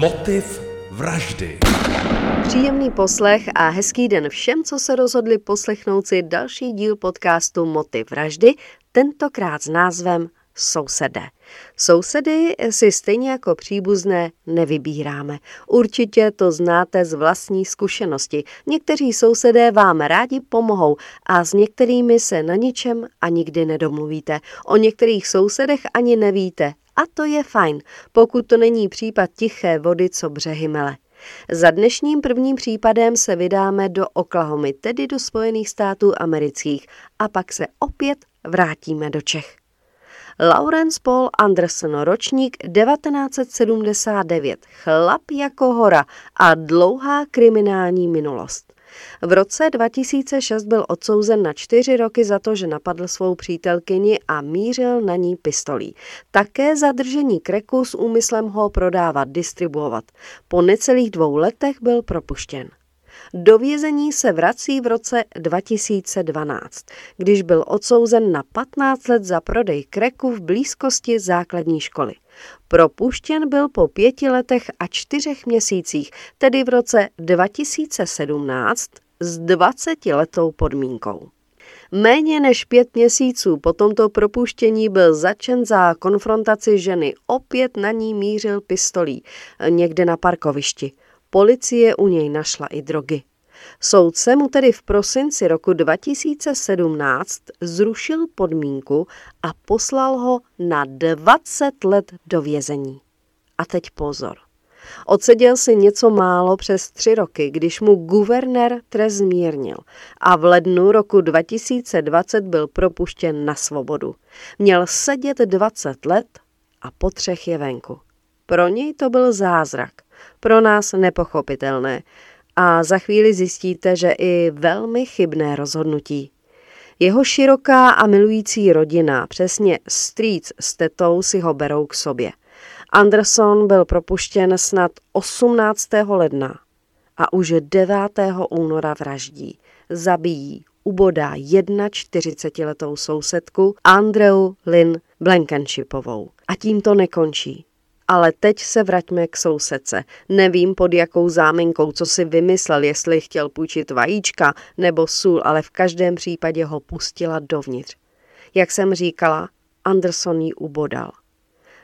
Motiv vraždy. Příjemný poslech a hezký den všem, co se rozhodli poslechnout si další díl podcastu Motiv vraždy, tentokrát s názvem Sousedé. Sousedy si stejně jako příbuzné nevybíráme. Určitě to znáte z vlastní zkušenosti. Někteří sousedé vám rádi pomohou a s některými se na ničem a nikdy nedomluvíte. O některých sousedech ani nevíte. A to je fajn, pokud to není případ tiché vody, co břehy mele. Za dnešním prvním případem se vydáme do Oklahomy, tedy do Spojených států amerických, a pak se opět vrátíme do Čech. Lawrence Paul Anderson, ročník 1979, chlap jako hora a dlouhá kriminální minulost. V roce 2006 byl odsouzen na čtyři roky za to, že napadl svou přítelkyni a mířil na ní pistolí. Také zadržení kreku s úmyslem ho prodávat, distribuovat. Po necelých dvou letech byl propuštěn. Do vězení se vrací v roce 2012, když byl odsouzen na 15 let za prodej kreku v blízkosti základní školy. Propuštěn byl po pěti letech a čtyřech měsících, tedy v roce 2017 s 20 letou podmínkou. Méně než pět měsíců po tomto propuštění byl začen za konfrontaci ženy. Opět na ní mířil pistolí, někde na parkovišti. Policie u něj našla i drogy. Soudce mu tedy v prosinci roku 2017 zrušil podmínku a poslal ho na 20 let do vězení. A teď pozor. Odseděl si něco málo přes tři roky, když mu guvernér trest zmírnil a v lednu roku 2020 byl propuštěn na svobodu. Měl sedět 20 let a po třech je venku. Pro něj to byl zázrak, pro nás nepochopitelné a za chvíli zjistíte, že i velmi chybné rozhodnutí. Jeho široká a milující rodina, přesně strýc s tetou, si ho berou k sobě. Anderson byl propuštěn snad 18. ledna a už 9. února vraždí. Zabíjí, ubodá 41-letou sousedku Andreu Lynn Blankenšipovou. A tím to nekončí. Ale teď se vraťme k sousedce. Nevím pod jakou záminkou, co si vymyslel, jestli chtěl půjčit vajíčka nebo sůl, ale v každém případě ho pustila dovnitř. Jak jsem říkala, Anderson ji ubodal.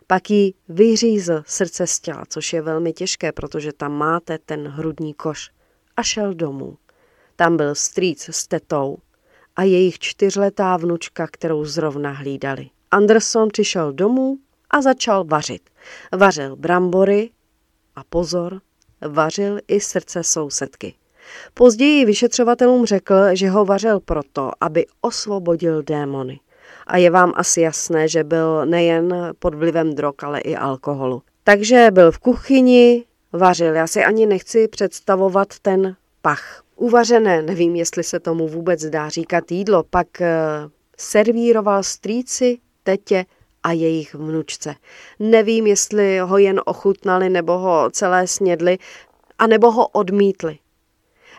Pak jí vyřízl srdce z těla, což je velmi těžké, protože tam máte ten hrudní koš. A šel domů. Tam byl strýc s tetou a jejich čtyřletá vnučka, kterou zrovna hlídali. Anderson přišel domů a začal vařit. Vařil brambory a pozor, vařil i srdce sousedky. Později vyšetřovatelům řekl, že ho vařil proto, aby osvobodil démony. A je vám asi jasné, že byl nejen pod vlivem drog, ale i alkoholu. Takže byl v kuchyni, vařil. Já si ani nechci představovat ten pach. Uvařené, nevím, jestli se tomu vůbec dá říkat jídlo, pak eh, servíroval strýci, tetě a jejich vnučce. Nevím, jestli ho jen ochutnali nebo ho celé snědli, anebo ho odmítli.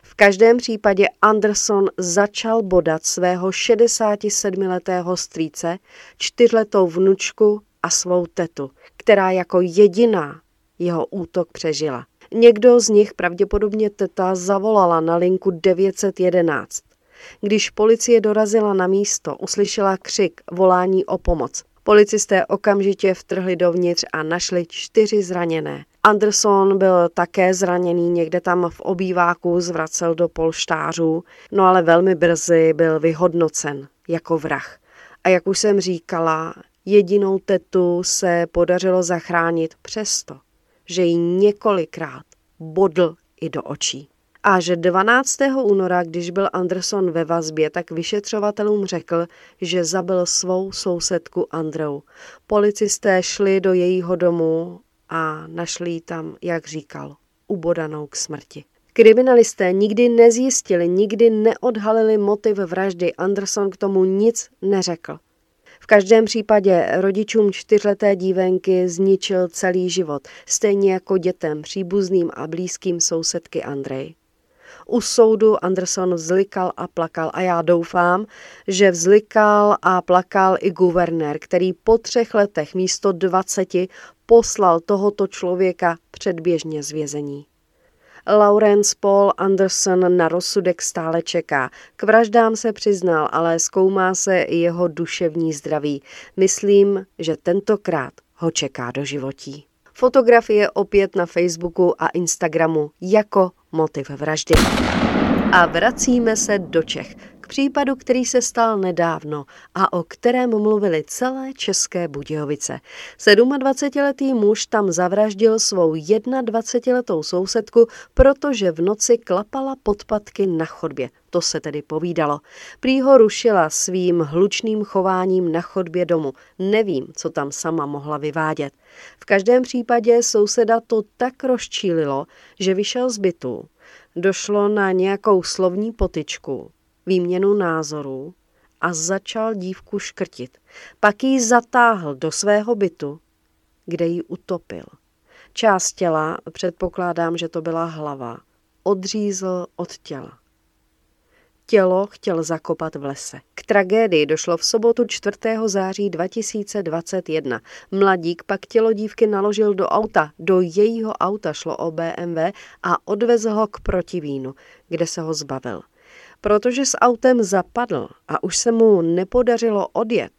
V každém případě Anderson začal bodat svého 67-letého strýce, čtyřletou vnučku a svou tetu, která jako jediná jeho útok přežila. Někdo z nich, pravděpodobně teta, zavolala na linku 911. Když policie dorazila na místo, uslyšela křik, volání o pomoc. Policisté okamžitě vtrhli dovnitř a našli čtyři zraněné. Anderson byl také zraněný, někde tam v obýváku zvracel do polštářů, no ale velmi brzy byl vyhodnocen jako vrah. A jak už jsem říkala, jedinou tetu se podařilo zachránit přesto, že ji několikrát bodl i do očí. A že 12. února, když byl Anderson ve vazbě, tak vyšetřovatelům řekl, že zabil svou sousedku Andreu. Policisté šli do jejího domu a našli ji tam, jak říkal, ubodanou k smrti. Kriminalisté nikdy nezjistili, nikdy neodhalili motiv vraždy. Anderson k tomu nic neřekl. V každém případě rodičům čtyřleté dívenky zničil celý život, stejně jako dětem, příbuzným a blízkým sousedky Andrej. U soudu Anderson vzlikal a plakal a já doufám, že vzlikal a plakal i guvernér, který po třech letech místo 20 poslal tohoto člověka předběžně z vězení. Lawrence Paul Anderson na rozsudek stále čeká. K vraždám se přiznal, ale zkoumá se i jeho duševní zdraví. Myslím, že tentokrát ho čeká do životí. Fotografie opět na Facebooku a Instagramu jako motiv vraždy. A vracíme se do Čech případu, který se stal nedávno a o kterém mluvili celé České Budějovice. 27-letý muž tam zavraždil svou 21-letou sousedku, protože v noci klapala podpatky na chodbě. To se tedy povídalo. Prý ho rušila svým hlučným chováním na chodbě domu. Nevím, co tam sama mohla vyvádět. V každém případě souseda to tak rozčílilo, že vyšel z bytu. Došlo na nějakou slovní potičku výměnu názorů a začal dívku škrtit. Pak ji zatáhl do svého bytu, kde ji utopil. Část těla, předpokládám, že to byla hlava, odřízl od těla. Tělo chtěl zakopat v lese. K tragédii došlo v sobotu 4. září 2021. Mladík pak tělo dívky naložil do auta. Do jejího auta šlo o BMW a odvezl ho k protivínu, kde se ho zbavil. Protože s autem zapadl a už se mu nepodařilo odjet,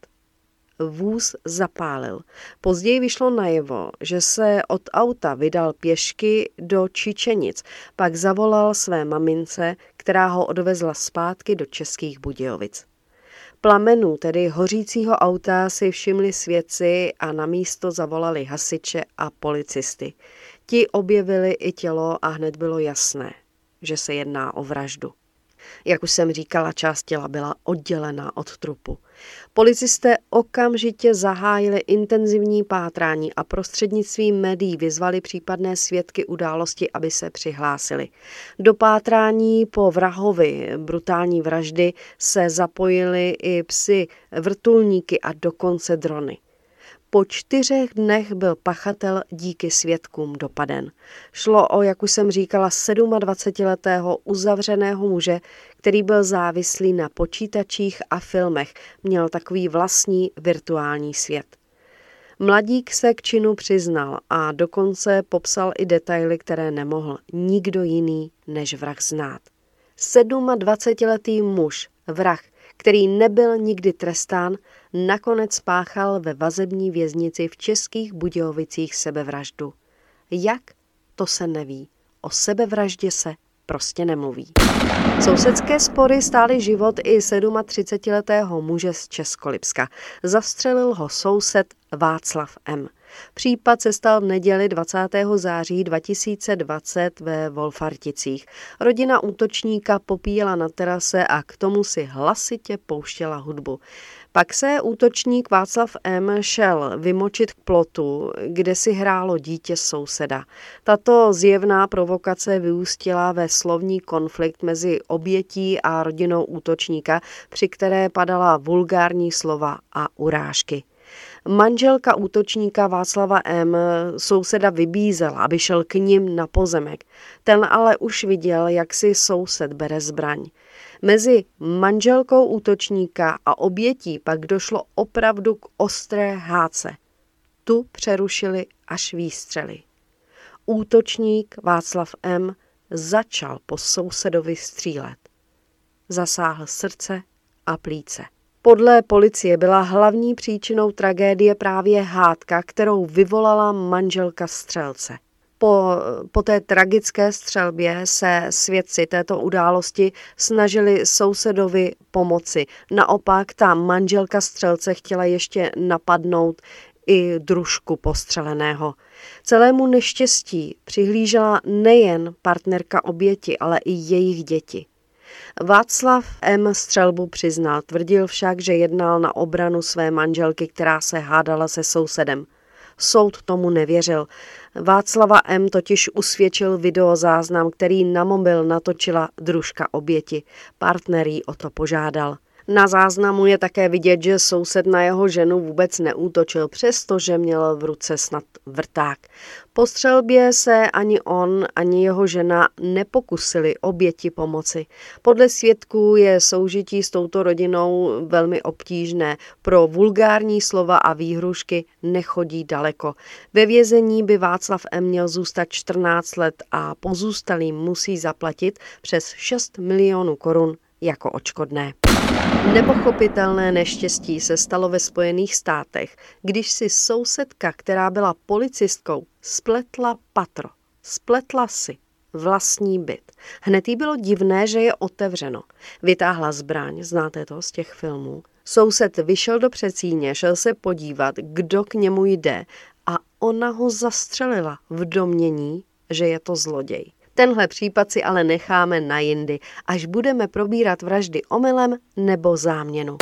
vůz zapálil. Později vyšlo najevo, že se od auta vydal pěšky do Čičenic, pak zavolal své mamince, která ho odvezla zpátky do Českých Budějovic. Plamenů, tedy hořícího auta, si všimli svědci a na místo zavolali hasiče a policisty. Ti objevili i tělo a hned bylo jasné, že se jedná o vraždu. Jak už jsem říkala, část těla byla oddělená od trupu. Policisté okamžitě zahájili intenzivní pátrání a prostřednictvím médií vyzvali případné svědky události, aby se přihlásili. Do pátrání po vrahovi brutální vraždy se zapojili i psy, vrtulníky a dokonce drony. Po čtyřech dnech byl pachatel díky svědkům dopaden. Šlo o, jak už jsem říkala, 27-letého uzavřeného muže, který byl závislý na počítačích a filmech, měl takový vlastní virtuální svět. Mladík se k činu přiznal a dokonce popsal i detaily, které nemohl nikdo jiný než vrah znát. 27-letý muž, vrah, který nebyl nikdy trestán, nakonec spáchal ve vazební věznici v českých Budějovicích sebevraždu. Jak? To se neví. O sebevraždě se prostě nemluví. Sousedské spory stály život i 37-letého muže z Českolipska. Zastřelil ho soused Václav M. Případ se stal v neděli 20. září 2020 ve Wolfarticích. Rodina útočníka popíjela na terase a k tomu si hlasitě pouštěla hudbu. Pak se útočník Václav M. šel vymočit k plotu, kde si hrálo dítě souseda. Tato zjevná provokace vyústila ve slovní konflikt mezi obětí a rodinou útočníka, při které padala vulgární slova a urážky. Manželka útočníka Václava M. souseda vybízela, aby šel k ním na pozemek. Ten ale už viděl, jak si soused bere zbraň. Mezi manželkou útočníka a obětí pak došlo opravdu k ostré háce. Tu přerušili až výstřely. Útočník Václav M. začal po sousedovi střílet. Zasáhl srdce a plíce. Podle policie byla hlavní příčinou tragédie právě hádka, kterou vyvolala manželka střelce. Po, po té tragické střelbě se svědci této události snažili sousedovi pomoci. Naopak ta manželka střelce chtěla ještě napadnout i družku postřeleného. Celému neštěstí přihlížela nejen partnerka oběti, ale i jejich děti. Václav M. střelbu přiznal, tvrdil však, že jednal na obranu své manželky, která se hádala se sousedem. Soud tomu nevěřil. Václava M. totiž usvědčil videozáznam, který na mobil natočila družka oběti. Partner jí o to požádal. Na záznamu je také vidět, že soused na jeho ženu vůbec neútočil, přestože měl v ruce snad vrták. Po střelbě se ani on, ani jeho žena nepokusili oběti pomoci. Podle svědků je soužití s touto rodinou velmi obtížné. Pro vulgární slova a výhrušky nechodí daleko. Ve vězení by Václav M. měl zůstat 14 let a pozůstalým musí zaplatit přes 6 milionů korun jako očkodné. Nepochopitelné neštěstí se stalo ve Spojených státech, když si sousedka, která byla policistkou, spletla patro. Spletla si vlastní byt. Hned jí bylo divné, že je otevřeno. Vytáhla zbraň, znáte to z těch filmů. Soused vyšel do přecíně, šel se podívat, kdo k němu jde a ona ho zastřelila v domění, že je to zloděj. Tenhle případ si ale necháme na jindy, až budeme probírat vraždy omylem nebo záměnu.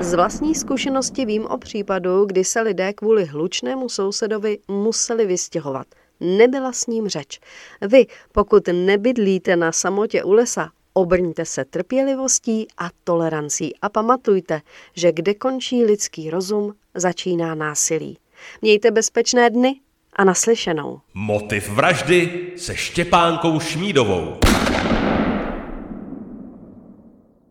Z vlastní zkušenosti vím o případu, kdy se lidé kvůli hlučnému sousedovi museli vystěhovat. Nebyla s ním řeč. Vy, pokud nebydlíte na samotě u lesa, obrňte se trpělivostí a tolerancí a pamatujte, že kde končí lidský rozum, začíná násilí. Mějte bezpečné dny a naslyšenou. Motiv vraždy se Štěpánkou Šmídovou.